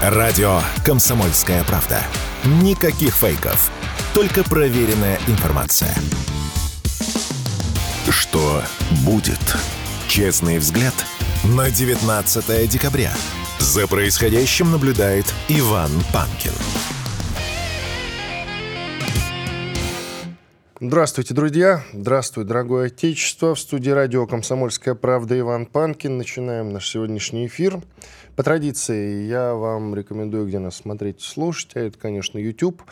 Радио «Комсомольская правда». Никаких фейков. Только проверенная информация. Что будет? Честный взгляд на 19 декабря. За происходящим наблюдает Иван Панкин. Здравствуйте, друзья! Здравствуй, дорогое отечество! В студии радио «Комсомольская правда» Иван Панкин. Начинаем наш сегодняшний эфир. По традиции я вам рекомендую, где нас смотреть слушать. А это, конечно, YouTube.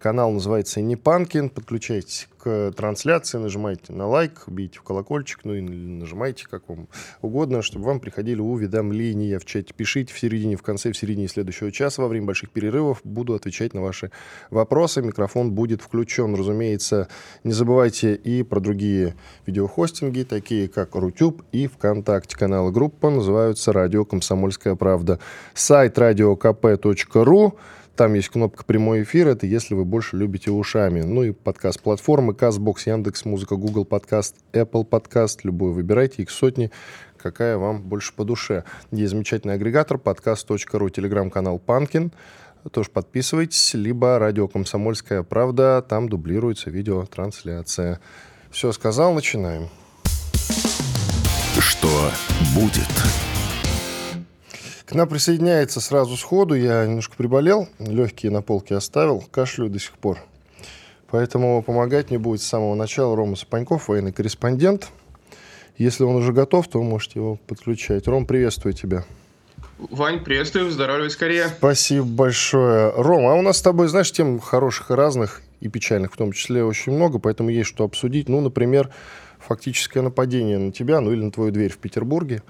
Канал называется Непанкин. Подключайтесь к трансляции, нажимайте на лайк, бейте в колокольчик, ну и нажимайте как вам угодно, чтобы вам приходили уведомления в чате. Пишите в середине, в конце, в середине следующего часа во время больших перерывов. Буду отвечать на ваши вопросы. Микрофон будет включен. Разумеется, не забывайте и про другие видеохостинги, такие как Рутюб и ВКонтакте. Каналы группа называются «Радио Комсомольская правда». Сайт radiokp.ru там есть кнопка «Прямой эфир». Это если вы больше любите ушами. Ну и подкаст-платформы CastBox, Яндекс Музыка, Google Подкаст, Apple Подкаст. Любой выбирайте, их сотни. Какая вам больше по душе. Есть замечательный агрегатор подкаст.ру, телеграм-канал «Панкин». Тоже подписывайтесь. Либо радио «Комсомольская правда». Там дублируется видеотрансляция. Все сказал, начинаем. Что будет? К нам присоединяется сразу сходу. Я немножко приболел, легкие на полке оставил, кашлю до сих пор. Поэтому помогать мне будет с самого начала Рома Сапаньков, военный корреспондент. Если он уже готов, то вы можете его подключать. Ром, приветствую тебя. Вань, приветствую, выздоравливай скорее. Спасибо большое. Ром, а у нас с тобой, знаешь, тем хороших и разных, и печальных в том числе, очень много, поэтому есть что обсудить. Ну, например, фактическое нападение на тебя, ну или на твою дверь в Петербурге.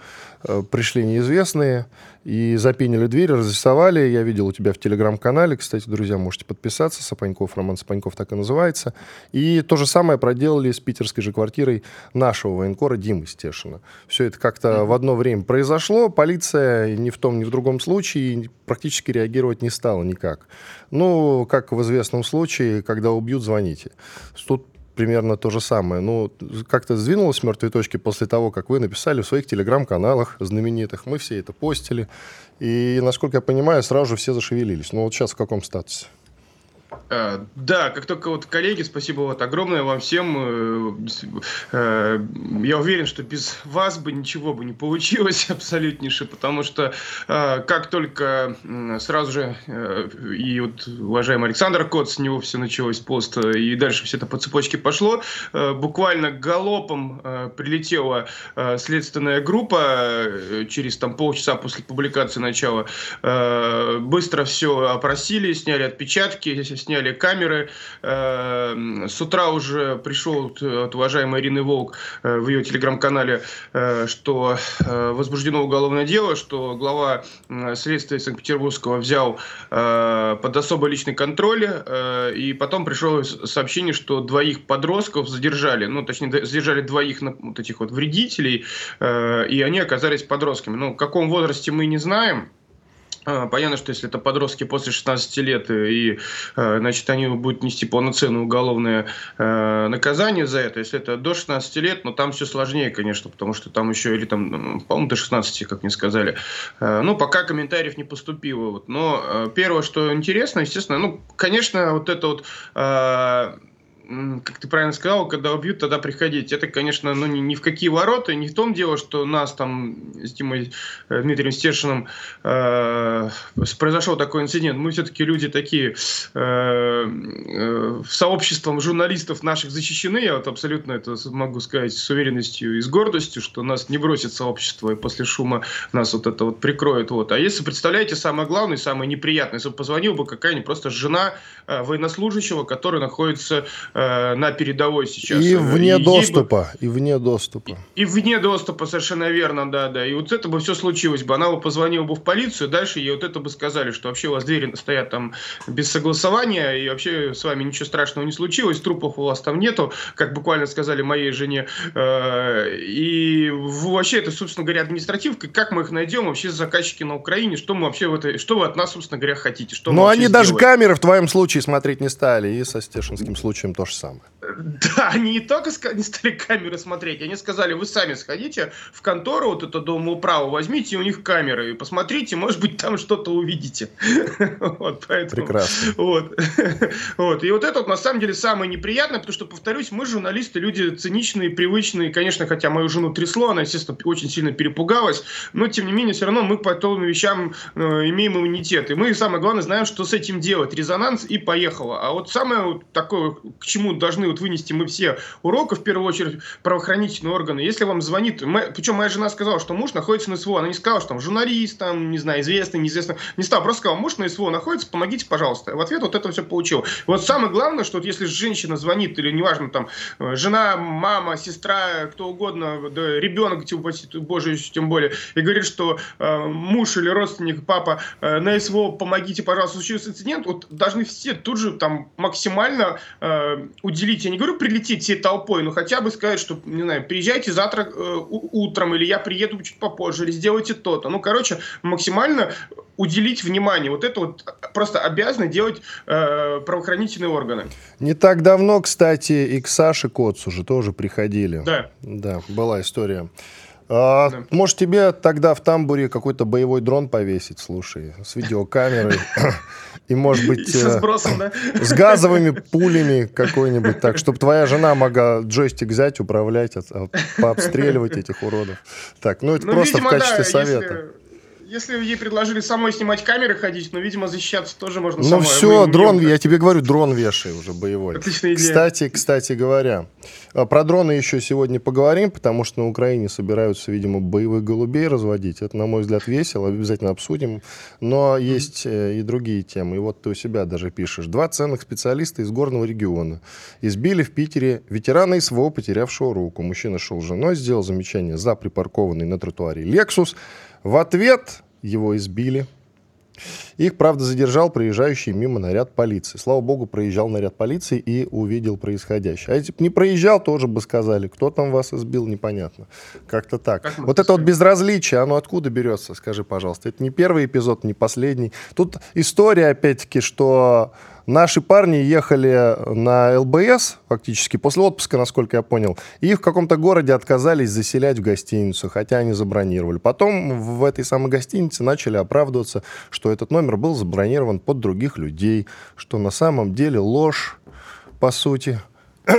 Э, пришли неизвестные и запенили дверь, разрисовали. Я видел у тебя в телеграм-канале, кстати, друзья, можете подписаться. Сапаньков, Роман Сапаньков так и называется. И то же самое проделали с питерской же квартирой нашего военкора Димы Стешина. Все это как-то mm-hmm. в одно время произошло. Полиция ни в том, ни в другом случае практически реагировать не стала никак. Ну, как в известном случае, когда убьют, звоните. Тут примерно то же самое. Ну, как-то сдвинулось с мертвой точки после того, как вы написали в своих телеграм-каналах знаменитых. Мы все это постили. И, насколько я понимаю, сразу же все зашевелились. Ну, вот сейчас в каком статусе? Э, да, как только вот коллеги, спасибо вот огромное вам всем. Э, э, я уверен, что без вас бы ничего бы не получилось абсолютнейше, потому что как только сразу же и вот уважаемый Александр Кот, с него все началось пост, и дальше все это по цепочке пошло, буквально галопом прилетела следственная группа через там полчаса после публикации начала, быстро все опросили, сняли отпечатки, сняли камеры. Э, с утра уже пришел от уважаемой Ирины Волк э, в ее телеграм-канале, э, что возбуждено уголовное дело, что глава следствия Санкт-Петербургского взял под особый личный контроль, и потом пришло сообщение, что двоих подростков задержали, ну, точнее, задержали двоих вот этих вот вредителей, и они оказались подростками. Ну, в каком возрасте мы не знаем, понятно, что если это подростки после 16 лет, э, и, э, значит, они будут нести полноценное уголовное э, наказание за это. Если это до 16 лет, но там все сложнее, конечно, потому что там еще, или там, по-моему, до 16, как мне сказали. Ну, пока комментариев не поступило. Вот. Но первое, что интересно, естественно, ну, конечно, вот это вот как ты правильно сказал, когда убьют, тогда приходить. Это, конечно, ну, ни, ни в какие ворота. Не в том дело, что нас там с Димой э, Дмитрием Стешиным э, произошел такой инцидент. Мы все-таки люди такие э, э, сообществом журналистов наших защищены. Я вот абсолютно это могу сказать с уверенностью и с гордостью, что нас не бросит сообщество, и после шума нас вот это вот прикроет. Вот. А если, представляете, самое главное, самое неприятное, если бы позвонил бы какая-нибудь просто жена э, военнослужащего, который находится э, Э, на передовой сейчас. И вне и доступа, бы... и вне доступа. И, и вне доступа, совершенно верно, да, да. И вот это бы все случилось бы. Она бы позвонила бы в полицию, дальше ей вот это бы сказали, что вообще у вас двери стоят там без согласования, и вообще с вами ничего страшного не случилось, трупов у вас там нету, как буквально сказали моей жене. Э, и вообще это, собственно говоря, административка, как мы их найдем, вообще заказчики на Украине, что мы вообще в этой, что вы от нас, собственно говоря, хотите? Что Но они сделаем? даже камеры в твоем случае смотреть не стали, и со Стешинским случаем тоже же самое. Да, они не только не стали камеры смотреть, они сказали, вы сами сходите в контору, вот это дом управу, возьмите у них камеры и посмотрите, может быть, там что-то увидите. Вот, поэтому, Прекрасно. Вот. вот. И вот это вот на самом деле самое неприятное, потому что, повторюсь, мы журналисты, люди циничные, привычные, конечно, хотя мою жену трясло, она, естественно, очень сильно перепугалась, но, тем не менее, все равно мы по этим вещам э, имеем иммунитет. И мы, самое главное, знаем, что с этим делать. Резонанс и поехало. А вот самое вот такое, к чему должны вот вынести мы все урока, в первую очередь, правоохранительные органы. Если вам звонит, мы, причем моя жена сказала, что муж находится на СВО, она не сказала, что там журналист, там, не знаю, известный, неизвестный, не стала, просто сказала, муж на СВО находится, помогите, пожалуйста. В ответ вот это все получил. Вот самое главное, что вот если женщина звонит, или неважно, там, э, жена, мама, сестра, кто угодно, да, ребенок, типа, боже, тем более, и говорит, что э, муж или родственник, папа э, на СВО, помогите, пожалуйста, случился инцидент, вот должны все тут же там максимально э, уделить, я не говорю прилететь всей толпой, но хотя бы сказать, что, не знаю, приезжайте завтра э, утром, или я приеду чуть попозже, или сделайте то-то. Ну, короче, максимально уделить внимание. Вот это вот просто обязаны делать э, правоохранительные органы. Не так давно, кстати, и к Саше Коцу же тоже приходили. Да. Да, была история. А, да. Может, тебе тогда в тамбуре какой-то боевой дрон повесить, слушай, с видеокамерой. И, может быть, э, с газовыми пулями какой-нибудь, так, чтобы твоя жена могла джойстик взять, управлять, пообстреливать этих уродов. Так, ну это ну, просто в качестве совета. Если ей предложили самой снимать камеры ходить, но, видимо, защищаться тоже можно Ну самой. все, Вы, дрон, я тебе говорю, дрон вешай уже боевой. Отличная идея. Кстати, кстати говоря, а, про дроны еще сегодня поговорим, потому что на Украине собираются, видимо, боевых голубей разводить. Это, на мой взгляд, весело, обязательно обсудим. Но есть mm-hmm. и другие темы. И вот ты у себя даже пишешь. Два ценных специалиста из горного региона избили в Питере ветерана СВО, потерявшего руку. Мужчина шел с женой, сделал замечание за припаркованный на тротуаре «Лексус». В ответ его избили. Их, правда, задержал проезжающий мимо наряд полиции. Слава богу, проезжал наряд полиции и увидел происходящее. А если бы не проезжал, тоже бы сказали, кто там вас избил, непонятно. Как-то так. Как вот это вот безразличие, оно откуда берется, скажи, пожалуйста. Это не первый эпизод, не последний. Тут история, опять-таки, что Наши парни ехали на ЛБС, фактически, после отпуска, насколько я понял, и в каком-то городе отказались заселять в гостиницу, хотя они забронировали. Потом в этой самой гостинице начали оправдываться, что этот номер был забронирован под других людей, что на самом деле ложь, по сути.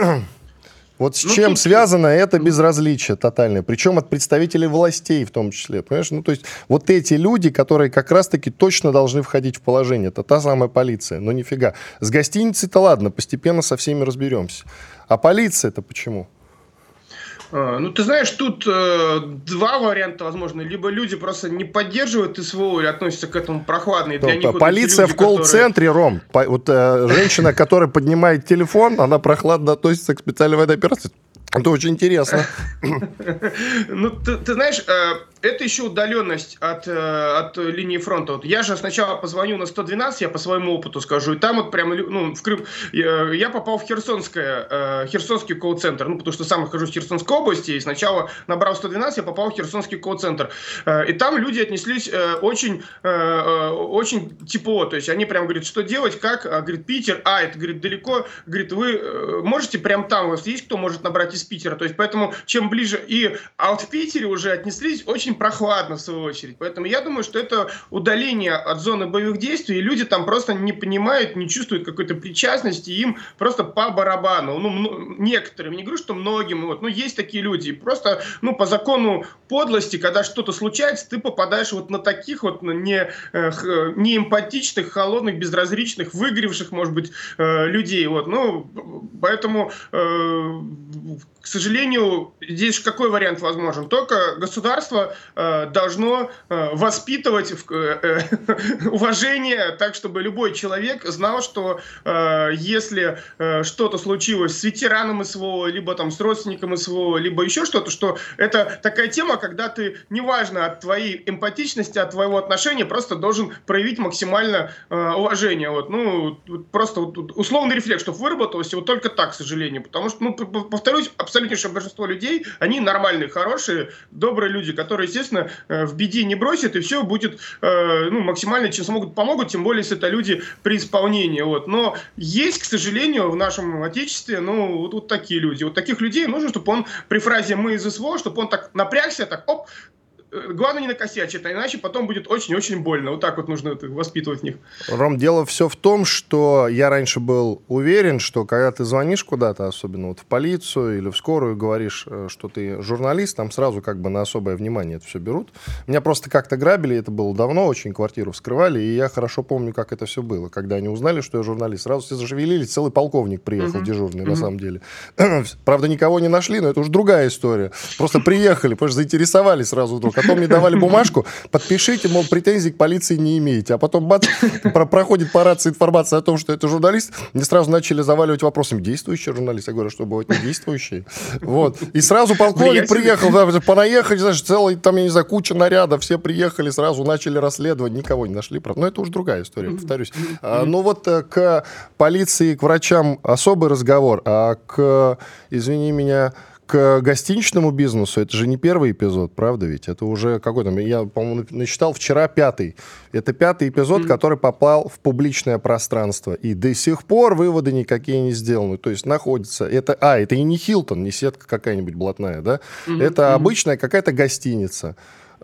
Вот с ну, чем тут... связано это безразличие тотальное, причем от представителей властей в том числе, понимаешь? Ну, то есть вот эти люди, которые как раз-таки точно должны входить в положение, это та самая полиция, но нифига. С гостиницей-то ладно, постепенно со всеми разберемся. А полиция-то почему? А, ну, ты знаешь, тут э, два варианта возможно. Либо люди просто не поддерживают СВО или относятся к этому прохладно. И для них полиция вот в колл-центре, которые... Ром. По, вот э, женщина, которая поднимает телефон, она прохладно относится к специальной военной операции. Это очень интересно. Ну, ты, ты знаешь, э, это еще удаленность от, э, от линии фронта. Вот я же сначала позвоню на 112, я по своему опыту скажу, и там вот прямо, ну, в Крым, я, попал в Херсонское, э, Херсонский колл-центр, ну, потому что сам нахожусь в Херсонской области, и сначала набрал 112, я попал в Херсонский колл-центр. Э, и там люди отнеслись очень, очень тепло, то есть они прям говорят, что делать, как, а, говорит, Питер, а, это, говорит, далеко, говорит, вы можете прям там, у вас есть кто может набрать из Питера, то есть поэтому чем ближе, и, а вот в Питере уже отнеслись очень очень прохладно, в свою очередь. Поэтому я думаю, что это удаление от зоны боевых действий, и люди там просто не понимают, не чувствуют какой-то причастности, им просто по барабану. Ну, некоторым, не говорю, что многим, вот, но есть такие люди. И просто, ну, по закону подлости, когда что-то случается, ты попадаешь вот на таких вот не, э, не эмпатичных, холодных, безразличных, выгоревших, может быть, э, людей. Вот. Ну, поэтому э, к сожалению, здесь какой вариант возможен? Только государство должно э, воспитывать э, э, уважение так, чтобы любой человек знал, что э, если э, что-то случилось с ветераном СВО, либо там с родственником СВО, либо еще что-то, что это такая тема, когда ты, неважно от твоей эмпатичности, от твоего отношения, просто должен проявить максимально э, уважение. Вот, ну, просто вот, условный рефлекс, чтобы выработалось, вот только так, к сожалению. Потому что, ну, повторюсь, абсолютнейшее большинство людей, они нормальные, хорошие, добрые люди, которые естественно, э, в беде не бросят, и все будет э, ну, максимально, чем смогут, помогут, тем более, если это люди при исполнении. Вот. Но есть, к сожалению, в нашем отечестве, ну, вот, вот такие люди. Вот таких людей нужно, чтобы он при фразе «мы из СВО», чтобы он так напрягся, так, оп, главное не накосячить, а иначе потом будет очень-очень больно. Вот так вот нужно воспитывать них. Ром, дело все в том, что я раньше был уверен, что когда ты звонишь куда-то, особенно вот в полицию или в скорую, говоришь, э, что ты журналист, там сразу как бы на особое внимание это все берут. Меня просто как-то грабили, это было давно, очень квартиру вскрывали, и я хорошо помню, как это все было. Когда они узнали, что я журналист, сразу все зашевелились, целый полковник приехал uh-huh. дежурный, uh-huh. на самом деле. Правда, никого не нашли, но это уже другая история. Просто приехали, потому что заинтересовались сразу вдруг Потом мне давали бумажку, подпишите, мол, претензий к полиции не имеете. А потом, бац, про проходит по рации информация о том, что это журналист. Мне сразу начали заваливать вопросами, действующий журналист? Я говорю, что бывает не действующий. Вот. И сразу полковник приехал, да, понаехали, знаешь, целый, там, я не знаю, куча нарядов, все приехали, сразу начали расследовать, никого не нашли. Но это уже другая история, повторюсь. А, ну вот э, к полиции, к врачам особый разговор, а к, извини меня, к гостиничному бизнесу это же не первый эпизод, правда ведь? Это уже какой-то, я, по-моему, насчитал вчера пятый. Это пятый эпизод, mm-hmm. который попал в публичное пространство. И до сих пор выводы никакие не сделаны. То есть находится... Это, а, это и не Хилтон, не сетка какая-нибудь блатная, да? Mm-hmm. Это mm-hmm. обычная какая-то гостиница,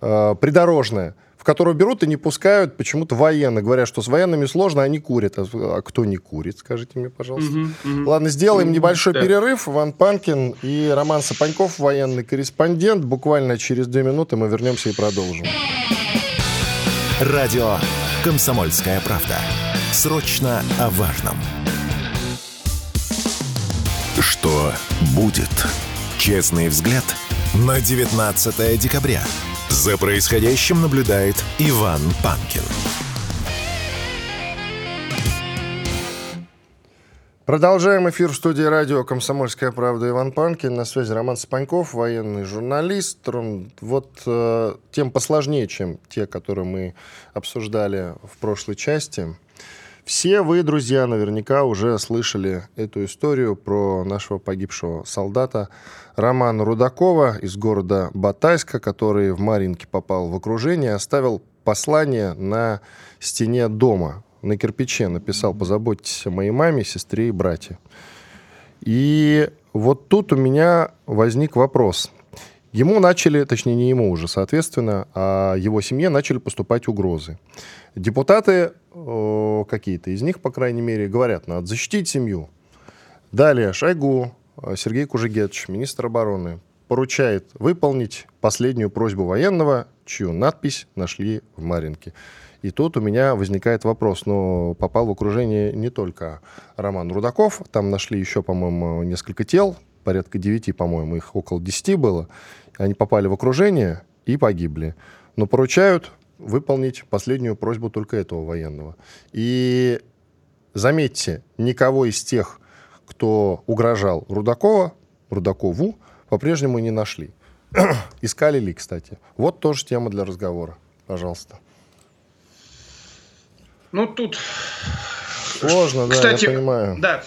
э, придорожная которого берут и не пускают почему-то военных. Говорят, что с военными сложно, они курят. А, а кто не курит, скажите мне, пожалуйста. Угу, угу. Ладно, сделаем угу, небольшой да. перерыв. Ван Панкин и Роман Сапаньков, военный корреспондент. Буквально через две минуты мы вернемся и продолжим. Радио «Комсомольская правда». Срочно о важном. Что будет? Честный взгляд на 19 декабря. За происходящим наблюдает Иван Панкин. Продолжаем эфир в студии радио «Комсомольская правда» Иван Панкин. На связи Роман Спаньков, военный журналист. Вот э, тем посложнее, чем те, которые мы обсуждали в прошлой части. Все вы, друзья, наверняка уже слышали эту историю про нашего погибшего солдата Романа Рудакова из города Батайска, который в Маринке попал в окружение, оставил послание на стене дома, на кирпиче написал «Позаботьтесь о моей маме, сестре и брате». И вот тут у меня возник вопрос. Ему начали, точнее не ему уже, соответственно, а его семье начали поступать угрозы. Депутаты какие-то из них, по крайней мере, говорят, надо защитить семью. Далее Шойгу, э, Сергей Кужегетович, министр обороны, поручает выполнить последнюю просьбу военного, чью надпись нашли в Маринке. И тут у меня возникает вопрос, но попал в окружение не только Роман Рудаков, там нашли еще, по-моему, несколько тел, порядка девяти, по-моему, их около десяти было. Они попали в окружение и погибли. Но поручают выполнить последнюю просьбу только этого военного. И заметьте, никого из тех, кто угрожал Рудакова, Рудакову, по-прежнему не нашли. Искали ли, кстати? Вот тоже тема для разговора. Пожалуйста. Ну, тут... Сложно, Кстати, да, я понимаю. Да,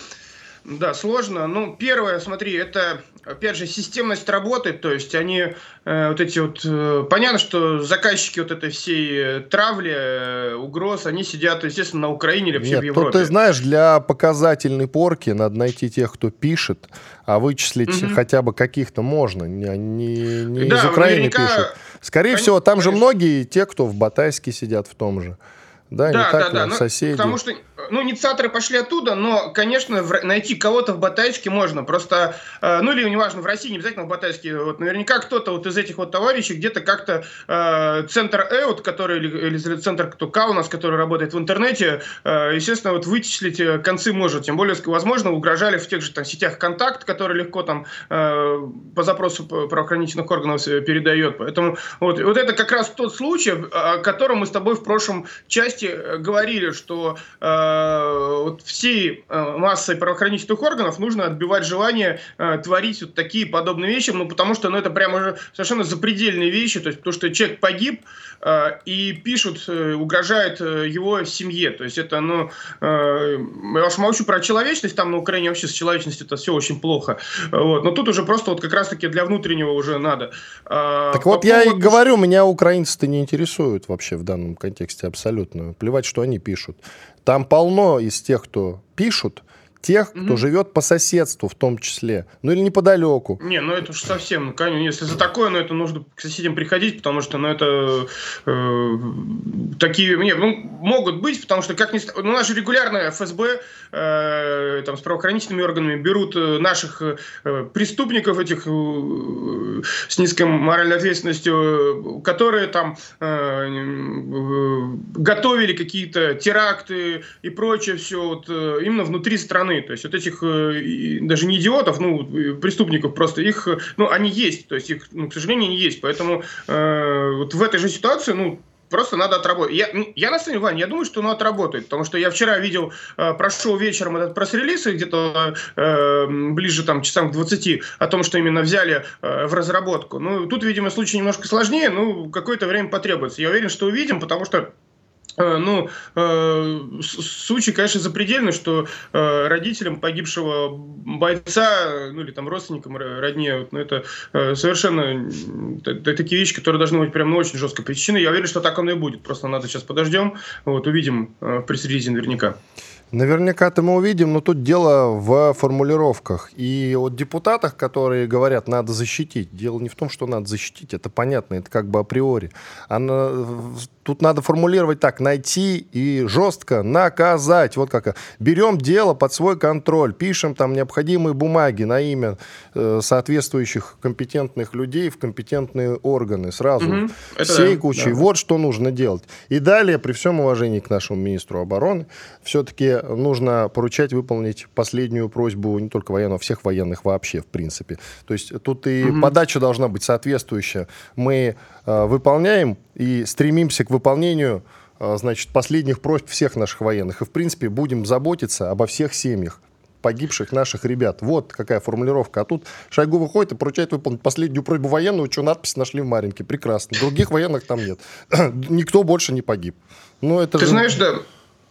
да, сложно. Ну, первое, смотри, это опять же, системность работы, то есть они э, вот эти вот... Э, понятно, что заказчики вот этой всей э, травли, э, угроз, они сидят, естественно, на Украине или вообще Нет, в Европе. Тут, ты знаешь, для показательной порки надо найти тех, кто пишет, а вычислить угу. хотя бы каких-то можно, не, не, не да, из Украины наверняка... пишут. Скорее Конечно, всего, там конечно. же многие те, кто в Батайске сидят в том же. Да, да, не так да, ли, да. соседи. Потому что ну, инициаторы пошли оттуда, но, конечно, в, найти кого-то в Батайске можно. Просто, э, ну или неважно, в России, не обязательно в Батайске. Вот наверняка кто-то вот из этих вот товарищей где-то как-то э, центр Эут, который, или, или центр кто, К у нас, который работает в интернете, э, естественно, вот вычислить э, концы может. Тем более, возможно, угрожали в тех же там сетях контакт, который легко там э, по запросу правоохранительных органов передает. Поэтому вот, вот это как раз тот случай, о котором мы с тобой в прошлом части э, говорили, что э, вот всей э, массой правоохранительных органов нужно отбивать желание э, творить вот такие подобные вещи, ну, потому что, ну, это прямо уже совершенно запредельные вещи, то есть, потому что человек погиб, э, и пишут, э, угрожает э, его семье, то есть, это, ну, э, я уж молчу про человечность, там на Украине вообще с человечностью это все очень плохо, вот, но тут уже просто вот как раз-таки для внутреннего уже надо. Э, так вот, поводу... я и говорю, меня украинцы-то не интересуют вообще в данном контексте абсолютно, плевать, что они пишут. Там полно из тех, кто пишут, тех, кто угу. живет по соседству в том числе, ну или неподалеку. Не, ну это уж совсем, ну, конечно, если за такое, ну это нужно к соседям приходить, потому что, ну это э, такие, не, ну могут быть, потому что как ни, ну, у нас же регулярно ФСБ э, там с правоохранительными органами берут э, наших э, преступников этих э, с низкой моральной ответственностью, которые там э, э, готовили какие-то теракты и прочее все вот э, именно внутри страны стороны. То есть вот этих э, даже не идиотов, ну, преступников просто, их, ну, они есть. То есть их, ну, к сожалению, не есть. Поэтому э, вот в этой же ситуации, ну, просто надо отработать. Я, я на самом деле, Вань, я думаю, что оно отработает, потому что я вчера видел, э, прошел вечером этот пресс-релиз, где-то э, ближе там часам к 20, о том, что именно взяли э, в разработку. Ну, тут, видимо, случай немножко сложнее, ну, какое-то время потребуется. Я уверен, что увидим, потому что ну, э, случай, конечно, запредельный, что э, родителям погибшего бойца, ну или там родственникам, родне, вот, ну, это э, совершенно такие вещи, которые должны быть прям ну, очень жестко причины. Я уверен, что так оно и будет. Просто надо сейчас подождем, вот увидим э, в пресс-релизе наверняка. Наверняка это мы увидим, но тут дело в формулировках. И вот депутатах, которые говорят, надо защитить, дело не в том, что надо защитить, это понятно, это как бы априори. Она, тут надо формулировать так, найти и жестко наказать. Вот как берем дело под свой контроль, пишем там необходимые бумаги на имя э, соответствующих компетентных людей в компетентные органы сразу, угу. всей да, кучей. Да. Вот что нужно делать. И далее, при всем уважении к нашему министру обороны, все-таки нужно поручать выполнить последнюю просьбу не только военного, а всех военных вообще, в принципе. То есть тут и угу. подача должна быть соответствующая. Мы э, выполняем и стремимся к выполнению э, значит, последних просьб всех наших военных. И, в принципе, будем заботиться обо всех семьях погибших наших ребят. Вот какая формулировка. А тут Шойгу выходит и поручает выполнить последнюю просьбу военную, что надпись нашли в Маринке. Прекрасно. Других военных там нет. Никто больше не погиб. Ну, это Ты же... знаешь, да,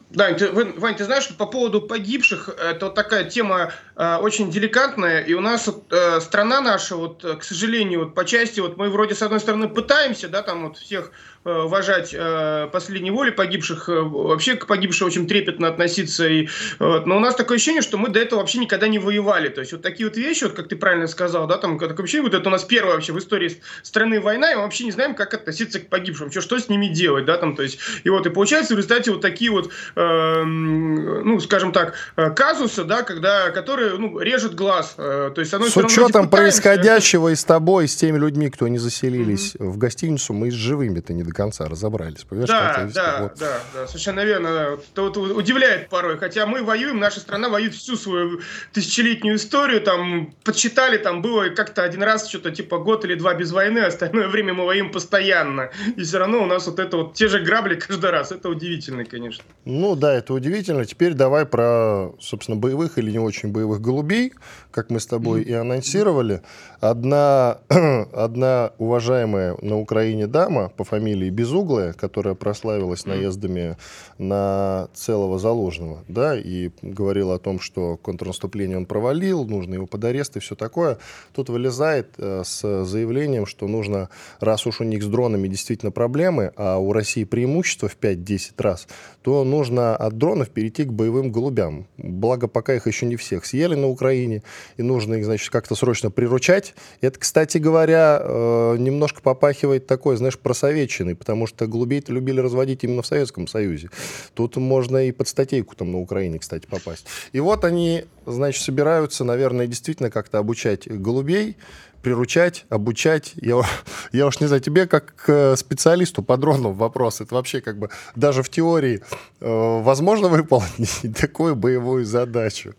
да, ты, Вань, ты знаешь, по поводу погибших, это вот такая тема э, очень деликатная, и у нас вот, э, страна наша, вот, к сожалению, вот по части, вот мы вроде с одной стороны пытаемся, да, там вот всех Э, уважать э, последней воли погибших, э, вообще к погибшим очень трепетно относиться. И, вот. Но у нас такое ощущение, что мы до этого вообще никогда не воевали. То есть вот такие вот вещи, вот как ты правильно сказал, да, там такое ощущение, вот это у нас первая вообще в истории страны война, и мы вообще не знаем, как относиться к погибшим, что, что с ними делать, да, там, то есть, и вот, и получается в результате вот такие вот, э, ну, скажем так, э, казусы, да, когда, которые, ну, режут глаз. Э, то есть, с учетом происходящего и с тобой, и с теми людьми, кто не заселились mm-hmm. в гостиницу, мы с живыми-то не до конца разобрались. Понимаешь, да, да, вот. да, да, совершенно верно. Это вот удивляет порой. Хотя мы воюем, наша страна воюет всю свою тысячелетнюю историю. Там подсчитали, там было как-то один раз что-то типа год или два без войны, остальное время мы воюем постоянно. И все равно у нас вот это вот те же грабли каждый раз. Это удивительно, конечно. Ну да, это удивительно. Теперь давай про, собственно, боевых или не очень боевых голубей, как мы с тобой mm-hmm. и анонсировали. Одна, одна уважаемая на Украине дама по фамилии Безуглая, которая прославилась наездами на целого заложного, да, и говорила о том, что контрнаступление он провалил, нужно его под арест и все такое, тут вылезает э, с заявлением, что нужно, раз уж у них с дронами действительно проблемы, а у России преимущество в 5-10 раз, то нужно от дронов перейти к боевым голубям. Благо, пока их еще не всех съели на Украине, и нужно их, значит, как-то срочно приручать. Это, кстати говоря, э, немножко попахивает такой, знаешь, просоветчиной, потому что голубей-то любили разводить именно в Советском Союзе. Тут можно и под статейку там на Украине, кстати, попасть. И вот они, значит, собираются, наверное, действительно как-то обучать голубей, приручать, обучать. Я, я уж не знаю, тебе как к специалисту по дронам вопрос. Это вообще как бы даже в теории э, возможно выполнить такую боевую задачу?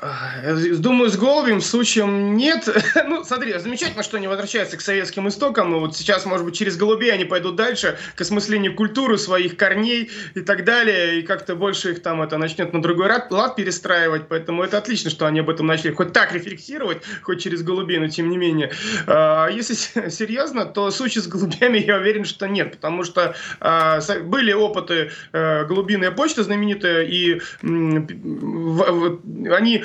Думаю, с Голубем случаем нет. ну, смотри, замечательно, что они возвращаются к советским истокам, но вот сейчас, может быть, через голубей они пойдут дальше, к осмыслению культуры своих корней и так далее, и как-то больше их там это начнет на другой лад перестраивать, поэтому это отлично, что они об этом начали хоть так рефлексировать, хоть через голубей, но тем не менее. А, если серьезно, то случай с голубями, я уверен, что нет, потому что а, были опыты а, голубиная почта знаменитая, и они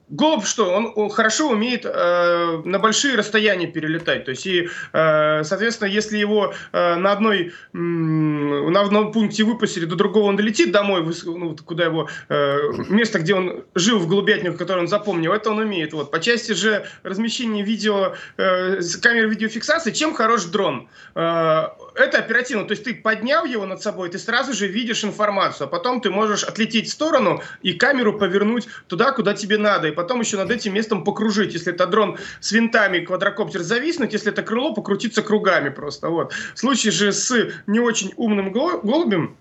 Голубь что? Он, хорошо умеет э, на большие расстояния перелетать. То есть, и, э, соответственно, если его э, на, одной, э, на одном пункте выпустили, до другого он долетит домой, ну, куда его э, место, где он жил в голубятнику, которое он запомнил, это он умеет. Вот. По части же размещения видео, э, камер видеофиксации, чем хорош дрон? Э, это оперативно. То есть ты поднял его над собой, ты сразу же видишь информацию, а потом ты можешь отлететь в сторону и камеру повернуть туда, куда тебе надо, и потом еще над этим местом покружить. Если это дрон с винтами, квадрокоптер зависнуть, если это крыло, покрутиться кругами просто. Вот. В случае же с не очень умным голубем,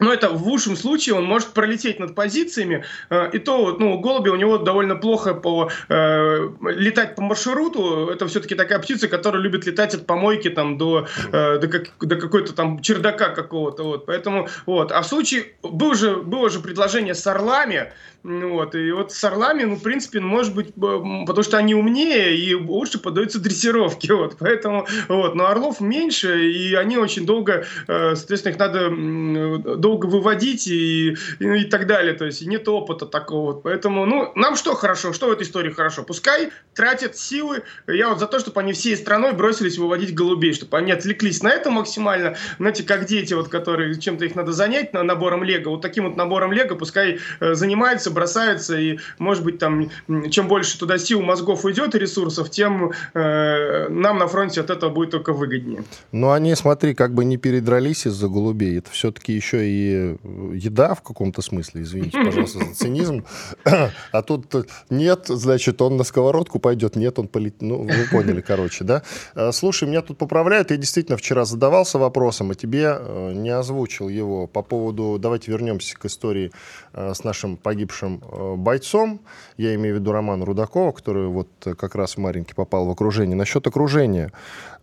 но это в лучшем случае он может пролететь над позициями, э, и то, ну, голуби у него довольно плохо по э, летать по маршруту. Это все-таки такая птица, которая любит летать от помойки там до э, до, как, до какой-то там чердака какого-то, вот. Поэтому вот. А в случае было же было же предложение с орлами, вот, и вот с орлами, ну, в принципе, может быть, потому что они умнее и лучше поддаются дрессировке, вот, поэтому, вот, но орлов меньше, и они очень долго, э, соответственно, их надо долго выводить и, и, и так далее, то есть нет опыта такого, поэтому, ну, нам что хорошо, что в этой истории хорошо? Пускай тратят силы, я вот за то, чтобы они всей страной бросились выводить голубей, чтобы они отвлеклись на это максимально, знаете, как дети, вот, которые чем-то их надо занять, на набором лего, вот таким вот набором лего пускай э, занимаются бросаются, бросаются, и, может быть, там, чем больше туда сил, мозгов уйдет и ресурсов, тем э, нам на фронте от этого будет только выгоднее. Ну, они, смотри, как бы не передрались из-за голубей. Это все-таки еще и еда в каком-то смысле, извините, пожалуйста, за цинизм. А тут нет, значит, он на сковородку пойдет, нет, он полетит. Ну, вы поняли, короче, да? Э, слушай, меня тут поправляют. Я действительно вчера задавался вопросом, а тебе э, не озвучил его по поводу... Давайте вернемся к истории э, с нашим погибшим бывшим э, бойцом, я имею в виду Романа Рудакова, который вот как раз в Маринке попал в окружение. Насчет окружения,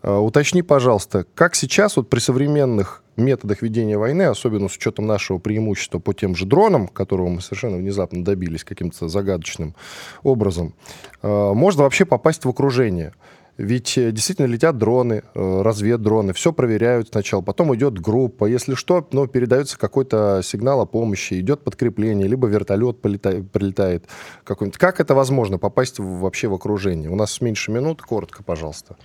э, уточни, пожалуйста, как сейчас вот при современных методах ведения войны, особенно с учетом нашего преимущества по тем же дронам, которого мы совершенно внезапно добились каким-то загадочным образом, э, можно вообще попасть в окружение? Ведь э, действительно летят дроны, э, разведдроны, все проверяют сначала, потом идет группа. Если что, ну, передается какой-то сигнал о помощи, идет подкрепление, либо вертолет полетает, прилетает какой-нибудь. Как это возможно, попасть вообще в окружение? У нас меньше минут, коротко, пожалуйста.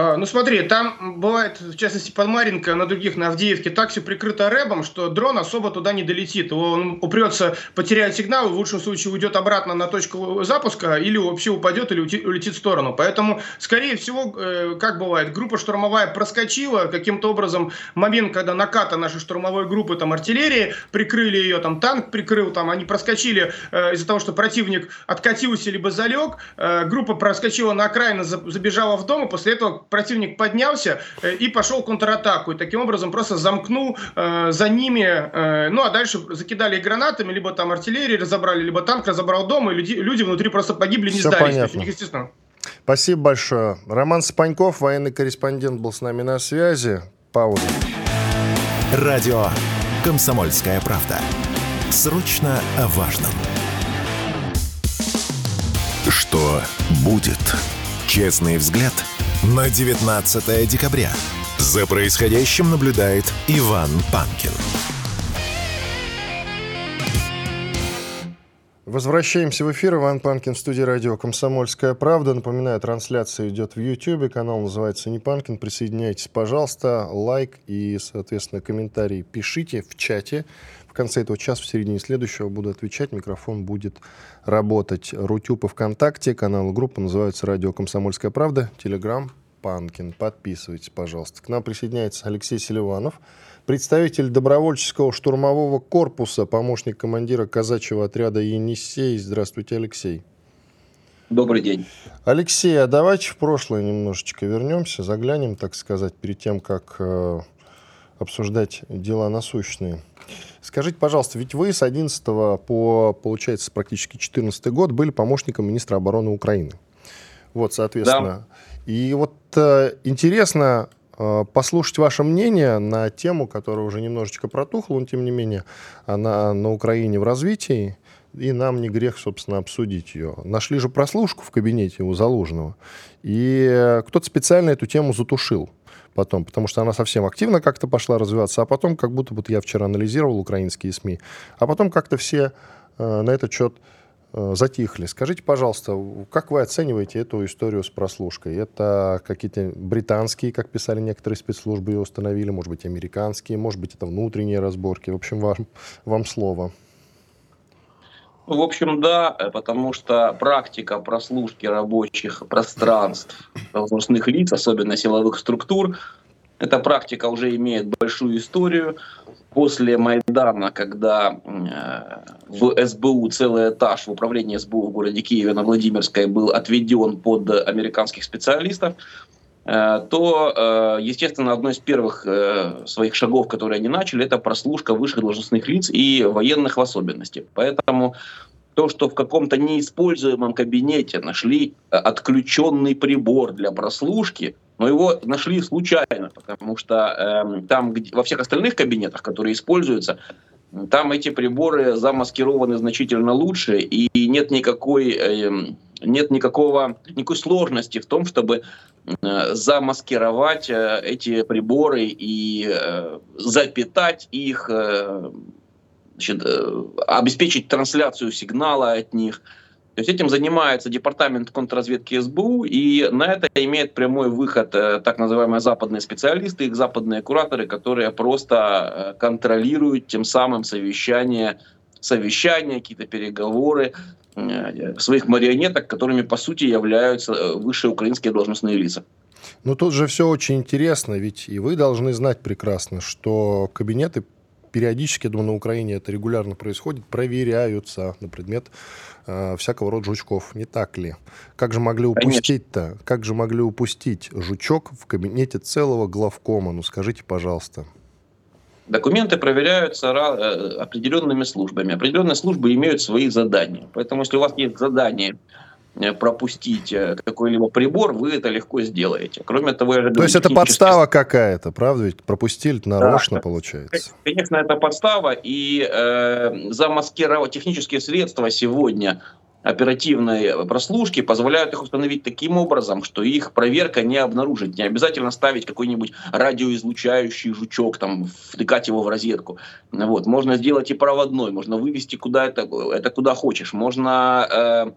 А, ну смотри, там бывает, в частности, под Маринко, на других, на Авдеевке, так все прикрыто рэбом, что дрон особо туда не долетит. Он упрется, потеряет сигнал, в лучшем случае уйдет обратно на точку запуска, или вообще упадет, или улетит в сторону. Поэтому, скорее всего, э, как бывает, группа штурмовая проскочила каким-то образом момент, когда наката нашей штурмовой группы, там, артиллерии, прикрыли ее, там, танк прикрыл, там, они проскочили э, из-за того, что противник откатился либо залег, э, группа проскочила на окраину, забежала в дом, и после этого противник поднялся э, и пошел контратаку. И таким образом просто замкнул э, за ними. Э, ну, а дальше закидали гранатами, либо там артиллерии разобрали, либо танк разобрал дом, и люди, люди внутри просто погибли, не Все сдались. Понятно. То есть, естественно... Спасибо большое. Роман Спаньков, военный корреспондент, был с нами на связи. Пауза. Радио «Комсомольская правда». Срочно о важном. Что будет? Честный взгляд – на 19 декабря. За происходящим наблюдает Иван Панкин. Возвращаемся в эфир. Иван Панкин в студии радио «Комсомольская правда». Напоминаю, трансляция идет в YouTube. Канал называется «Не Панкин». Присоединяйтесь, пожалуйста. Лайк и, соответственно, комментарии пишите в чате. В конце этого часа, в середине следующего буду отвечать. Микрофон будет работать. Рутюб и ВКонтакте. Канал группа называются «Радио Комсомольская правда». Телеграм Панкин. Подписывайтесь, пожалуйста. К нам присоединяется Алексей Селиванов, представитель добровольческого штурмового корпуса, помощник командира казачьего отряда «Енисей». Здравствуйте, Алексей. Добрый день. Алексей, а давайте в прошлое немножечко вернемся, заглянем, так сказать, перед тем, как э, обсуждать дела насущные. Скажите, пожалуйста, ведь вы с 11 по, получается, практически 14 год были помощником министра обороны Украины. Вот, соответственно. Да. И вот э, интересно э, послушать ваше мнение на тему, которая уже немножечко протухла, но тем не менее, она на Украине в развитии, и нам не грех, собственно, обсудить ее. Нашли же прослушку в кабинете у Залужного, и кто-то специально эту тему затушил потом, потому что она совсем активно как-то пошла развиваться, а потом, как будто вот я вчера анализировал украинские СМИ, а потом как-то все э, на этот счет э, затихли. Скажите, пожалуйста, как вы оцениваете эту историю с прослушкой? Это какие-то британские, как писали некоторые спецслужбы, ее установили, может быть, американские, может быть, это внутренние разборки. В общем, вам, вам слово. В общем, да, потому что практика прослушки рабочих пространств должностных лиц, особенно силовых структур, эта практика уже имеет большую историю. После Майдана, когда э, в СБУ целый этаж в управлении СБУ в городе Киеве на Владимирской был отведен под американских специалистов, то, э, естественно, одно из первых э, своих шагов, которые они начали, это прослушка высших должностных лиц и военных в особенности. Поэтому то, что в каком-то неиспользуемом кабинете нашли отключенный прибор для прослушки, но его нашли случайно, потому что э, там, где, во всех остальных кабинетах, которые используются, там эти приборы замаскированы значительно лучше, и нет никакой, э, нет никакого, никакой сложности в том, чтобы Э, замаскировать э, эти приборы и э, запитать их, значит, обеспечить трансляцию сигнала от них. То есть этим занимается департамент контрразведки СБУ, и на это имеет прямой выход так называемые западные специалисты, их западные кураторы, которые просто контролируют тем самым совещания, совещания какие-то переговоры, Э, своих марионеток, которыми по сути являются э, высшие украинские должностные лица. Ну тут же все очень интересно, ведь и вы должны знать прекрасно, что кабинеты периодически, я думаю, на Украине это регулярно происходит, проверяются на предмет э, всякого рода жучков. Не так ли? Как же могли упустить-то? Как же могли упустить жучок в кабинете целого главкома? Ну скажите, пожалуйста. Документы проверяются э, определенными службами. Определенные службы имеют свои задания. Поэтому, если у вас есть задание э, пропустить э, какой-либо прибор, вы это легко сделаете. Кроме того, я же То есть это подстава какая-то, правда? Ведь пропустили нарочно, да, получается. Конечно, это подстава, и э, замаскировать технические средства сегодня оперативной прослушки позволяют их установить таким образом, что их проверка не обнаружит. Не обязательно ставить какой-нибудь радиоизлучающий жучок, там, втыкать его в розетку. Вот. Можно сделать и проводной, можно вывести куда это, это куда хочешь. Можно э,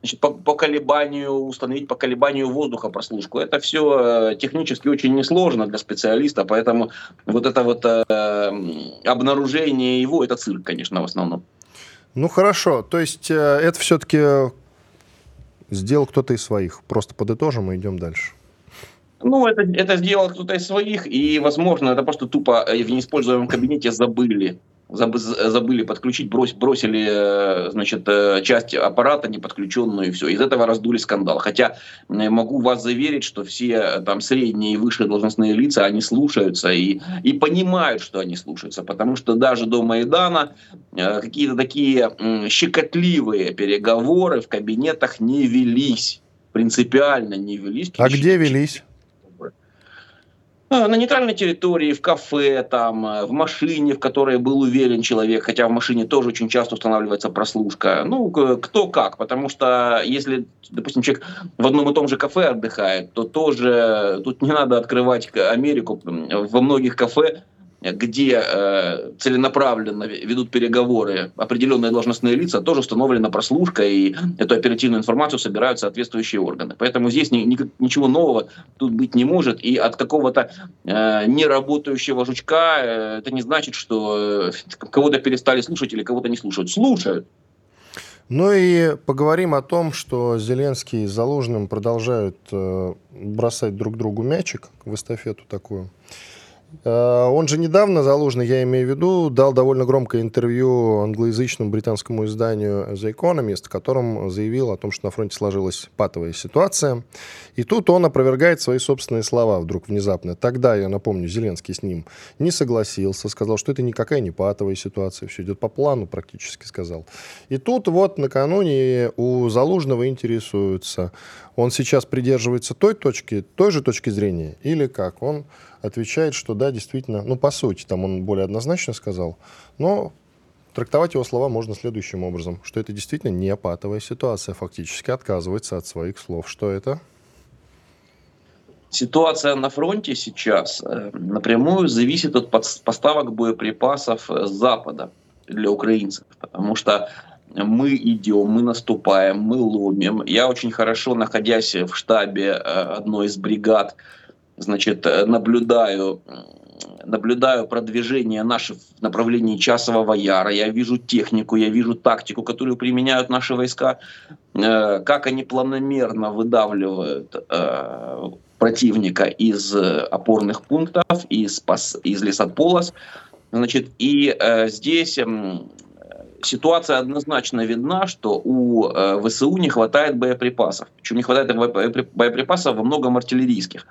значит, по, по колебанию установить по колебанию воздуха прослушку. Это все э, технически очень несложно для специалиста, поэтому вот это вот э, обнаружение его, это цирк, конечно, в основном. Ну хорошо, то есть э, это все-таки сделал кто-то из своих. Просто подытожим и идем дальше. Ну, это, это сделал кто-то из своих, и, возможно, это просто тупо в неиспользуемом кабинете забыли забыли подключить, брось, бросили э, значит, э, часть аппарата не подключенную, и все. Из этого раздули скандал. Хотя могу вас заверить, что все э, там средние и высшие должностные лица, они слушаются и, и понимают, что они слушаются. Потому что даже до Майдана какие-то такие щекотливые переговоры в кабинетах не велись. Принципиально не велись. А где велись? А, на нейтральной территории, в кафе, там, э, в машине, в которой был уверен человек, хотя в машине тоже очень часто устанавливается прослушка. Ну, кто как, потому что если, допустим, человек в одном и том же кафе отдыхает, то тоже тут не надо открывать Америку. Во многих кафе где э, целенаправленно ведут переговоры определенные должностные лица, тоже установлена прослушка, и эту оперативную информацию собирают соответствующие органы. Поэтому здесь ни, ни, ничего нового тут быть не может, и от какого-то э, неработающего жучка э, это не значит, что э, кого-то перестали слушать или кого-то не слушают. Слушают. Ну и поговорим о том, что Зеленский с Залужным продолжают э, бросать друг другу мячик в эстафету такую. Э, он же недавно, Залужный, я имею в виду, дал довольно громкое интервью англоязычному британскому изданию The Economist, в котором заявил о том, что на фронте сложилась патовая ситуация. И тут он опровергает свои собственные слова вдруг внезапно. Тогда, я напомню, Зеленский с ним не согласился, сказал, что это никакая не патовая ситуация, все идет по плану практически, сказал. И тут вот накануне у Залужного интересуются, он сейчас придерживается той точки, той же точки зрения или как? Он отвечает, что да, действительно, ну, по сути, там он более однозначно сказал, но трактовать его слова можно следующим образом, что это действительно не патовая ситуация, фактически отказывается от своих слов. Что это? Ситуация на фронте сейчас э, напрямую зависит от поставок боеприпасов с Запада для украинцев, потому что мы идем, мы наступаем, мы ломим. Я очень хорошо, находясь в штабе э, одной из бригад, значит, э, наблюдаю, наблюдаю продвижение наших в направлении Часового Яра, я вижу технику, я вижу тактику, которую применяют наши войска, э, как они планомерно выдавливают э, противника из опорных пунктов, из, из лесополос. Значит, и здесь ситуация однозначно видна, что у ВСУ не хватает боеприпасов. Причем не хватает боеприпасов во многом артиллерийских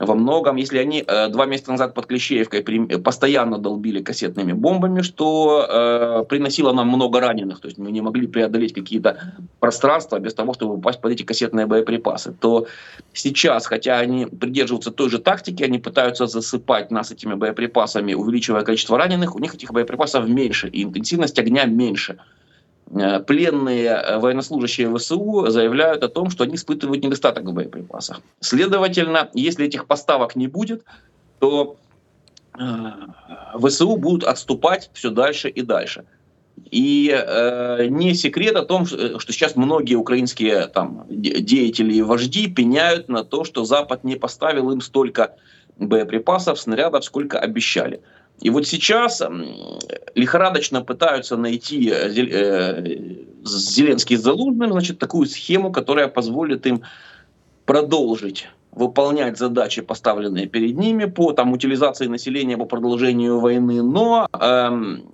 во многом, если они э, два месяца назад под Клещеевкой при, постоянно долбили кассетными бомбами, что э, приносило нам много раненых, то есть мы не могли преодолеть какие-то пространства без того, чтобы попасть под эти кассетные боеприпасы, то сейчас, хотя они придерживаются той же тактики, они пытаются засыпать нас этими боеприпасами, увеличивая количество раненых, у них этих боеприпасов меньше, и интенсивность огня меньше. Э, пленные э, военнослужащие ВСУ заявляют о том, что они испытывают недостаток в боеприпасах. Следовательно, если этих поставок не будет, то э, ВСУ будут отступать все дальше и дальше. И э, не секрет о том, что сейчас многие украинские там, деятели и вожди пеняют на то, что Запад не поставил им столько боеприпасов, снарядов, сколько обещали. И вот сейчас лихорадочно пытаются найти э, э, Зеленский с Залужным значит, такую схему, которая позволит им продолжить выполнять задачи, поставленные перед ними по там, утилизации населения, по продолжению войны, но эм,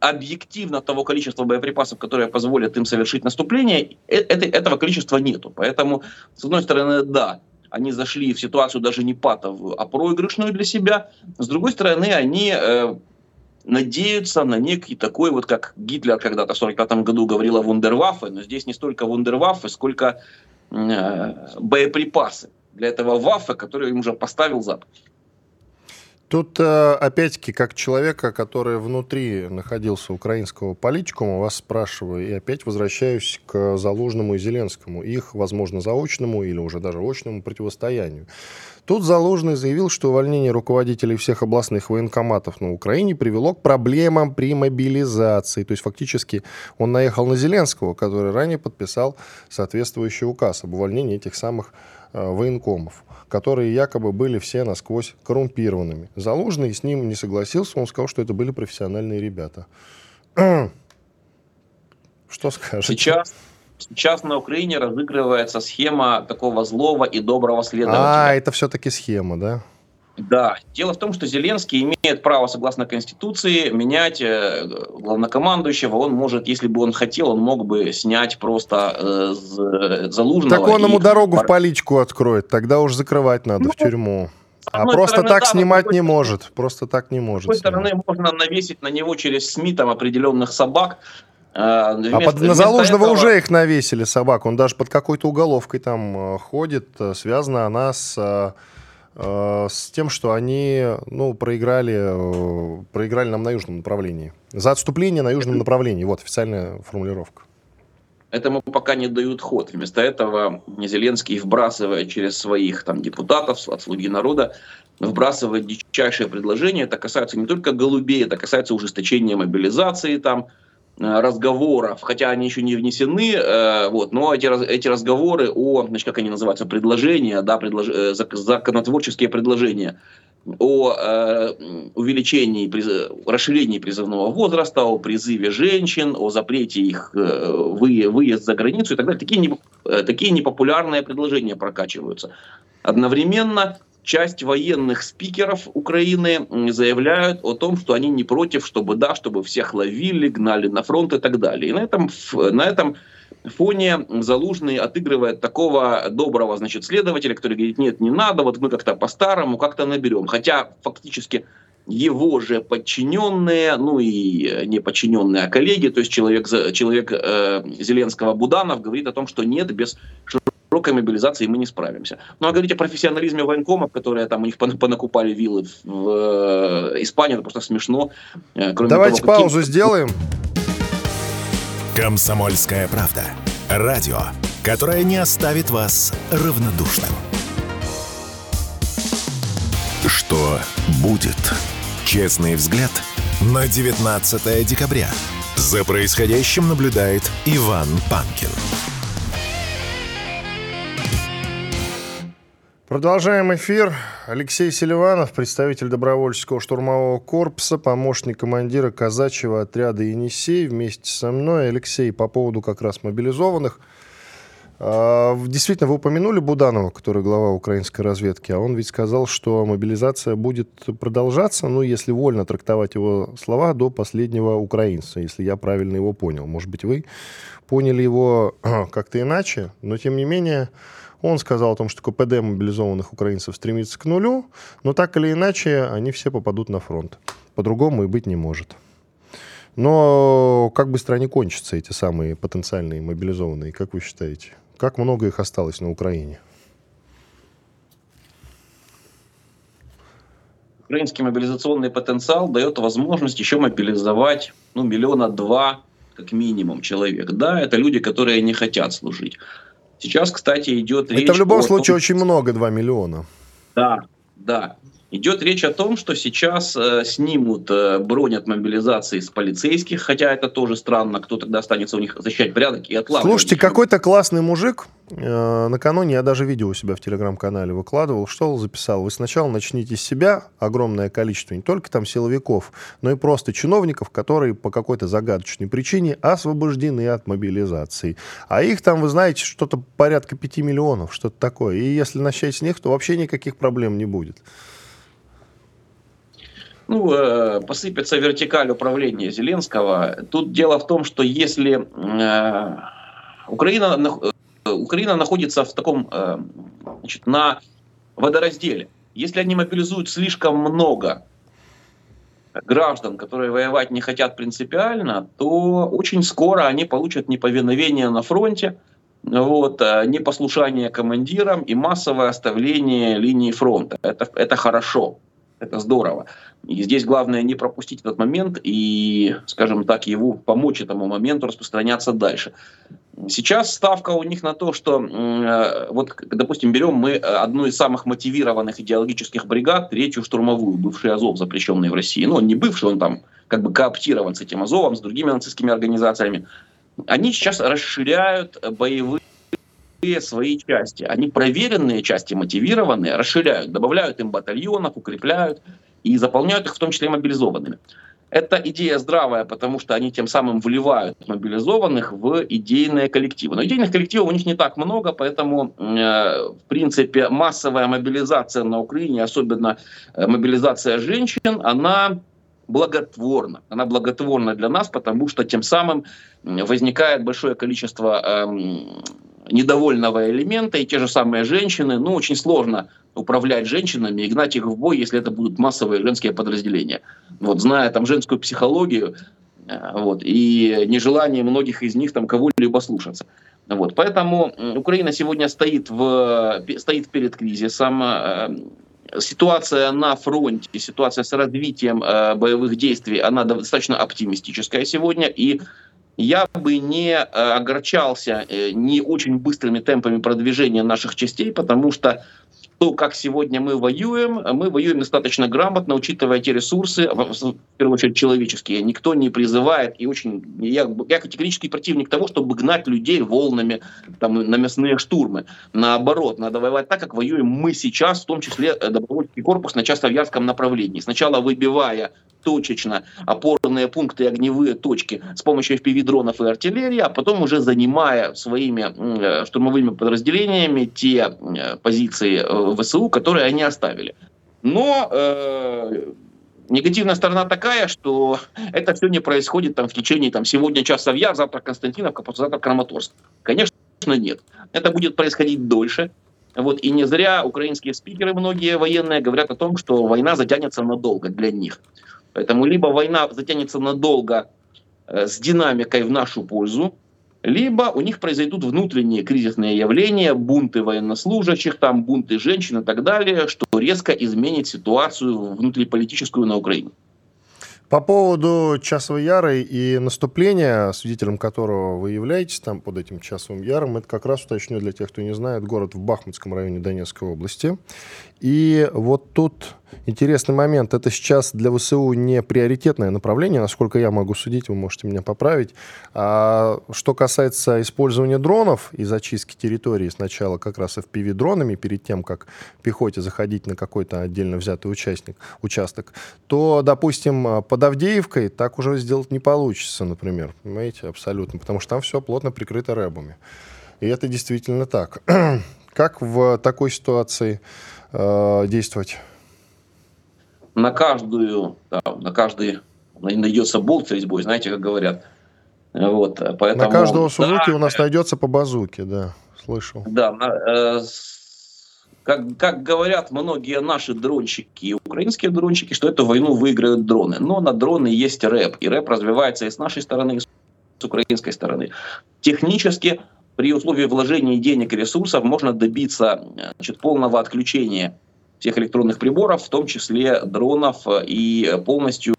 объективно того количества боеприпасов, которые позволят им совершить наступление, э это, этого количества нету. Поэтому, с одной стороны, да, они зашли в ситуацию даже не патовую, а проигрышную для себя. С другой стороны, они э, надеются на некий такой, вот как Гитлер когда-то в 1945 году говорил о вундерваффе, но здесь не столько вундерваффе, сколько э, боеприпасы для этого ваффе, который им уже поставил Запад. Тут, э, опять-таки, как человека, который внутри находился украинского политикума, вас спрашиваю, и опять возвращаюсь к Залужному и Зеленскому, их, возможно, заочному или уже даже очному противостоянию. Тут Залужный заявил, что увольнение руководителей всех областных военкоматов на Украине привело к проблемам при мобилизации. То есть фактически он наехал на Зеленского, который ранее подписал соответствующий указ об увольнении этих самых военкомов которые якобы были все насквозь коррумпированными. Залужный с ним не согласился, он сказал, что это были профессиональные ребята. Что скажете? Сейчас, сейчас на Украине разыгрывается схема такого злого и доброго следователя. А, это все-таки схема, да? Да, дело в том, что Зеленский имеет право, согласно Конституции, менять э, главнокомандующего. Он может, если бы он хотел, он мог бы снять просто э, Залужного. Так он ему дорогу в политику откроет, тогда уж закрывать надо ну, в тюрьму. А просто стороны, так да, снимать не может. Просто так не может. С другой стороны, можно навесить на него через СМИ там определенных собак. Э, вместо, а под, на Залужного этого... уже их навесили собак. Он даже под какой-то уголовкой там ходит. Связана она с с тем, что они ну, проиграли, э, проиграли нам на южном направлении. За отступление на южном направлении. Вот официальная формулировка. Этому пока не дают ход. Вместо этого Зеленский вбрасывает через своих там, депутатов от «Слуги народа», вбрасывает дичайшее предложение. Это касается не только голубей, это касается ужесточения мобилизации, там, Э, разговоров, хотя они еще не внесены, э, вот, но эти, эти разговоры о, значит, как они называются, предложения, да, предлож, э, законотворческие предложения о э, увеличении, расширении призывного возраста, о призыве женщин, о запрете их э, вы, выезд за границу и так далее. Такие, такие непопулярные предложения прокачиваются. Одновременно часть военных спикеров Украины заявляют о том, что они не против, чтобы, да, чтобы всех ловили, гнали на фронт и так далее. И на этом, на этом фоне Залужный отыгрывает такого доброго, значит, следователя, который говорит, нет, не надо, вот мы как-то по-старому как-то наберем. Хотя фактически его же подчиненные, ну и не подчиненные, а коллеги, то есть человек, человек э, Зеленского Буданов говорит о том, что нет, без широкой мобилизации мы не справимся. Ну а говорить о профессионализме военкомов, которые там у них понакупали виллы в, в э, Испании, это просто смешно. Э, кроме Давайте того, паузу каким... сделаем. Комсомольская правда. Радио, которое не оставит вас равнодушным. Что будет? Честный взгляд на 19 декабря. За происходящим наблюдает Иван Панкин. Продолжаем эфир. Алексей Селиванов, представитель добровольческого штурмового корпуса, помощник командира казачьего отряда «Енисей» вместе со мной. Алексей, по поводу как раз мобилизованных. А, действительно, вы упомянули Буданова, который глава украинской разведки, а он ведь сказал, что мобилизация будет продолжаться, ну, если вольно трактовать его слова, до последнего украинца, если я правильно его понял. Может быть, вы поняли его как-то иначе, но тем не менее он сказал о том, что КПД мобилизованных украинцев стремится к нулю, но так или иначе они все попадут на фронт. По-другому и быть не может. Но как быстро они кончатся, эти самые потенциальные мобилизованные, как вы считаете? Как много их осталось на Украине? Украинский мобилизационный потенциал дает возможность еще мобилизовать ну, миллиона два как минимум человек. Да, это люди, которые не хотят служить. Сейчас, кстати, идет речь... Это в любом о... случае очень много, 2 миллиона. Да, да. Идет речь о том, что сейчас э, снимут э, бронь от мобилизации с полицейских, хотя это тоже странно, кто тогда останется у них защищать порядок и отлавливать. Слушайте, какой-то классный мужик, э, накануне я даже видео у себя в телеграм-канале выкладывал, что записал. Вы сначала начните с себя, огромное количество, не только там силовиков, но и просто чиновников, которые по какой-то загадочной причине освобождены от мобилизации. А их там, вы знаете, что-то порядка 5 миллионов, что-то такое. И если начать с них, то вообще никаких проблем не будет ну, э, посыпется вертикаль управления Зеленского. Тут дело в том, что если э, Украина, э, Украина находится в таком, э, значит, на водоразделе, если они мобилизуют слишком много граждан, которые воевать не хотят принципиально, то очень скоро они получат неповиновение на фронте, вот, э, непослушание командирам и массовое оставление линии фронта. Это, это хорошо. Это здорово. И здесь главное не пропустить этот момент и, скажем так, его помочь этому моменту распространяться дальше. Сейчас ставка у них на то, что, э, вот, допустим, берем мы одну из самых мотивированных идеологических бригад, третью штурмовую, бывший Азов, запрещенный в России. Ну, он не бывший, он там как бы кооптирован с этим Азовом, с другими нацистскими организациями. Они сейчас расширяют боевые свои части. Они проверенные части, мотивированные, расширяют, добавляют им батальонов, укрепляют и заполняют их в том числе мобилизованными. Это идея здравая, потому что они тем самым вливают мобилизованных в идейные коллективы. Но идейных коллективов у них не так много, поэтому, э, в принципе, массовая мобилизация на Украине, особенно э, мобилизация женщин, она благотворна. Она благотворна для нас, потому что тем самым возникает большое количество эм, недовольного элемента, и те же самые женщины, ну, очень сложно управлять женщинами и гнать их в бой, если это будут массовые женские подразделения. Вот, зная там женскую психологию, э, вот, и нежелание многих из них там кого-либо слушаться. Вот, поэтому Украина сегодня стоит, в, стоит перед кризисом. Э, ситуация на фронте, ситуация с развитием э, боевых действий, она достаточно оптимистическая сегодня, и я бы не э, огорчался э, не очень быстрыми темпами продвижения наших частей, потому что то, как сегодня мы воюем, мы воюем достаточно грамотно, учитывая те ресурсы, в первую очередь человеческие. Никто не призывает, и очень я, я категорический противник того, чтобы гнать людей волнами там, на мясные штурмы. Наоборот, надо воевать так, как воюем мы сейчас, в том числе э, добровольческий корпус на Часовьярском направлении. Сначала выбивая точечно опорные пункты и огневые точки с помощью FPV-дронов и артиллерии, а потом уже занимая своими э, штурмовыми подразделениями те э, позиции э, ВСУ, которые они оставили. Но э, негативная сторона такая, что это все не происходит там, в течение там, сегодня Яр, завтра Константиновка, послезавтра Краматорск. Конечно, нет. Это будет происходить дольше. Вот, и не зря украинские спикеры, многие военные, говорят о том, что война затянется надолго для них. Поэтому либо война затянется надолго э, с динамикой в нашу пользу, либо у них произойдут внутренние кризисные явления, бунты военнослужащих, там бунты женщин и так далее, что резко изменит ситуацию внутриполитическую на Украине. По поводу Часовой Яры и наступления, свидетелем которого вы являетесь там под этим Часовым Яром, это как раз уточню для тех, кто не знает, город в Бахмутском районе Донецкой области. И вот тут интересный момент. Это сейчас для ВСУ не приоритетное направление, насколько я могу судить, вы можете меня поправить. А что касается использования дронов и зачистки территории сначала как раз FPV-дронами, перед тем, как пехоте заходить на какой-то отдельно взятый участник, участок, то, допустим, под Авдеевкой так уже сделать не получится, например. Понимаете, абсолютно. Потому что там все плотно прикрыто рэбами. И это действительно так. Как в такой ситуации э, действовать? На каждую, да, на каждый найдется болт с резьбой, знаете, как говорят. Вот, поэтому, на каждого Сузуки да, у нас найдется по базуке, да, слышал. Да, на, э, как, как говорят многие наши дронщики, украинские дронщики, что эту войну выиграют дроны. Но на дроны есть рэп, и рэп развивается и с нашей стороны, и с украинской стороны. Технически при условии вложения денег и ресурсов можно добиться значит, полного отключения всех электронных приборов, в том числе дронов, и полностью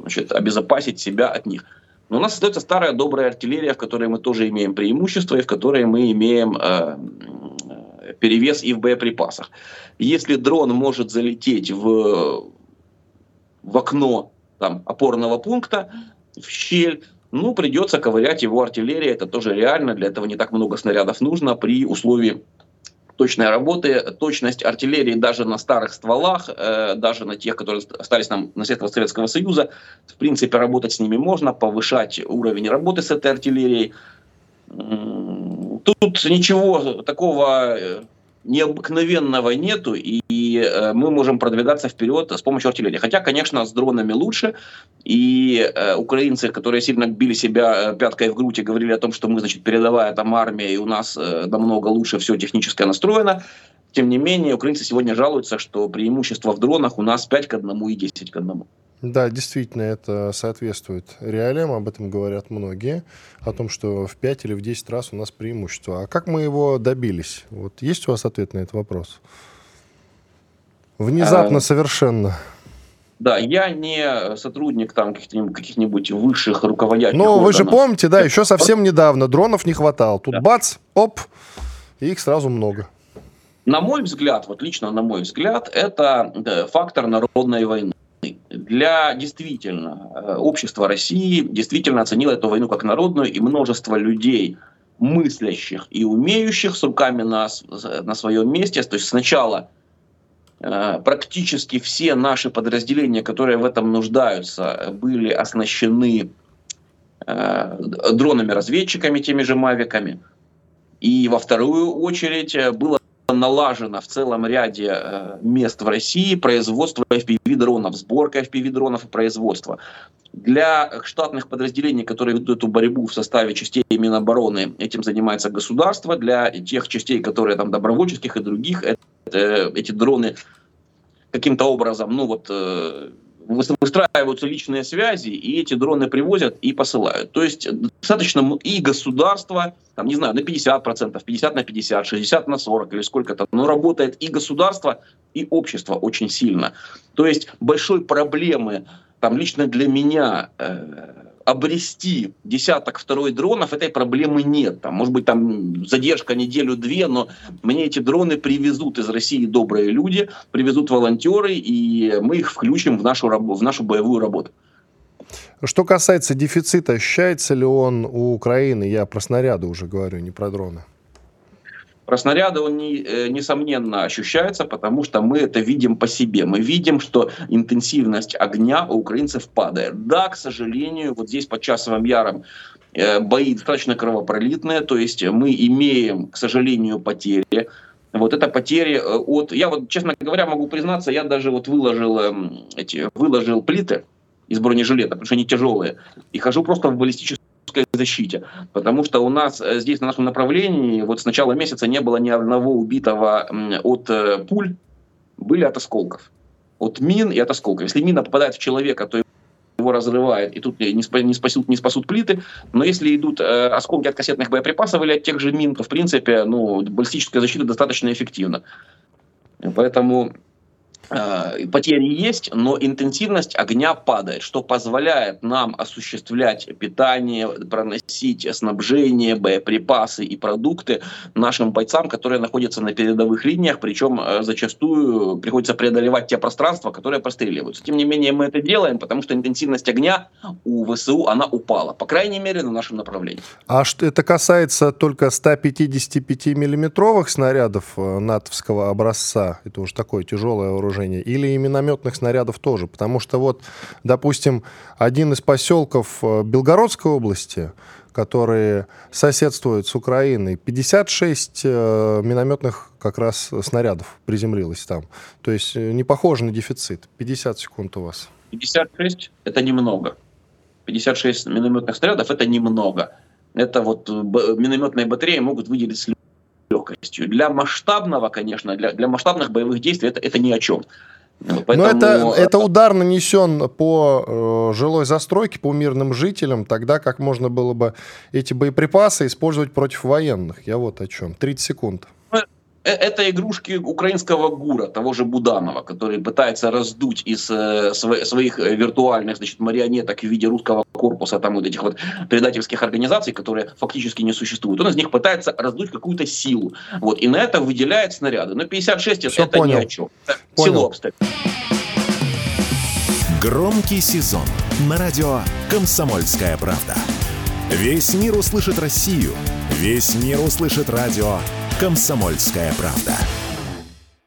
значит, обезопасить себя от них. Но у нас остается старая добрая артиллерия, в которой мы тоже имеем преимущество, и в которой мы имеем э, перевес и в боеприпасах. Если дрон может залететь в, в окно там, опорного пункта, в щель, ну, придется ковырять его артиллерия, это тоже реально, для этого не так много снарядов нужно при условии точной работы. Точность артиллерии даже на старых стволах, э, даже на тех, которые остались нам наследство Советского Союза, в принципе, работать с ними можно, повышать уровень работы с этой артиллерией. Тут ничего такого э, необыкновенного нету, и, и э, мы можем продвигаться вперед с помощью артиллерии. Хотя, конечно, с дронами лучше, и э, украинцы, которые сильно били себя э, пяткой в грудь и говорили о том, что мы, значит, передовая там армия, и у нас э, намного лучше все техническое настроено, тем не менее, украинцы сегодня жалуются, что преимущество в дронах у нас 5 к 1 и 10 к 1. Да, действительно, это соответствует реалиям, об этом говорят многие, о том, что в 5 или в 10 раз у нас преимущество. А как мы его добились? Вот есть у вас ответ на этот вопрос? Внезапно а, совершенно. Да, я не сотрудник там каких-нибудь, каких-нибудь высших руководящих Ну, органов. вы же помните, да, еще совсем недавно дронов не хватало. Тут да. бац, оп, и их сразу много. На мой взгляд, вот лично на мой взгляд, это да, фактор народной войны для действительно э, общества России действительно оценило эту войну как народную, и множество людей, мыслящих и умеющих с руками на, на своем месте. То есть сначала э, практически все наши подразделения, которые в этом нуждаются, были оснащены э, дронами-разведчиками, теми же «Мавиками». И во вторую очередь было налажено в целом ряде э, мест в России производство FPV-дронов, сборка FPV-дронов и производство. Для штатных подразделений, которые ведут эту борьбу в составе частей Минобороны, этим занимается государство. Для тех частей, которые там добровольческих и других, это, э, эти дроны каким-то образом, ну вот э, выстраиваются личные связи, и эти дроны привозят и посылают. То есть достаточно и государство, там, не знаю, на 50%, 50 на 50, 60 на 40 или сколько-то, но работает и государство, и общество очень сильно. То есть большой проблемы там лично для меня э, обрести десяток второй дронов, этой проблемы нет. Там, может быть, там задержка неделю-две, но мне эти дроны привезут из России добрые люди, привезут волонтеры, и мы их включим в нашу, в нашу боевую работу. Что касается дефицита, ощущается ли он у Украины? Я про снаряды уже говорю, не про дроны. Про снаряды он, не, э, несомненно, ощущается, потому что мы это видим по себе. Мы видим, что интенсивность огня у украинцев падает. Да, к сожалению, вот здесь под Часовым Яром э, бои достаточно кровопролитные, то есть мы имеем, к сожалению, потери. Вот это потери э, от... Я вот, честно говоря, могу признаться, я даже вот выложил, эм, эти, выложил плиты из бронежилета, потому что они тяжелые, и хожу просто в баллистическую защите. Потому что у нас э, здесь на нашем направлении вот с начала месяца не было ни одного убитого от э, пуль, были от осколков. От мин и от осколков. Если мина попадает в человека, то его разрывает, и тут не, спасут, не спасут плиты. Но если идут э, осколки от кассетных боеприпасов или от тех же мин, то, в принципе, ну, баллистическая защита достаточно эффективна. Поэтому потери есть, но интенсивность огня падает, что позволяет нам осуществлять питание, проносить снабжение, боеприпасы и продукты нашим бойцам, которые находятся на передовых линиях, причем э, зачастую приходится преодолевать те пространства, которые простреливаются. Тем не менее, мы это делаем, потому что интенсивность огня у ВСУ, она упала, по крайней мере, на нашем направлении. А что это касается только 155 миллиметровых снарядов э, натовского образца, это уже такое тяжелое оружие, вооружения, или и минометных снарядов тоже. Потому что вот, допустим, один из поселков э, Белгородской области, которые соседствуют с Украиной, 56 э, минометных как раз снарядов приземлилось там. То есть э, не похоже на дефицит. 50 секунд у вас. 56 — это немного. 56 минометных снарядов — это немного. Это вот минометные батареи могут выделить легкостью. Для масштабного, конечно, для, для масштабных боевых действий это, это ни о чем. Поэтому... Но это, это удар нанесен по э, жилой застройке, по мирным жителям, тогда как можно было бы эти боеприпасы использовать против военных. Я вот о чем. 30 секунд. Э, это игрушки украинского гура, того же Буданова, который пытается раздуть из э, своих э, виртуальных значит, марионеток в виде русского корпуса, там вот этих вот предательских организаций, которые фактически не существуют. Он из них пытается раздуть какую-то силу. Вот, и на это выделяет снаряды. Но 56 Все это понял. ни о чем. Понял. Село обстоит. Громкий сезон на радио «Комсомольская правда». Весь мир услышит Россию. Весь мир услышит радио «Комсомольская правда».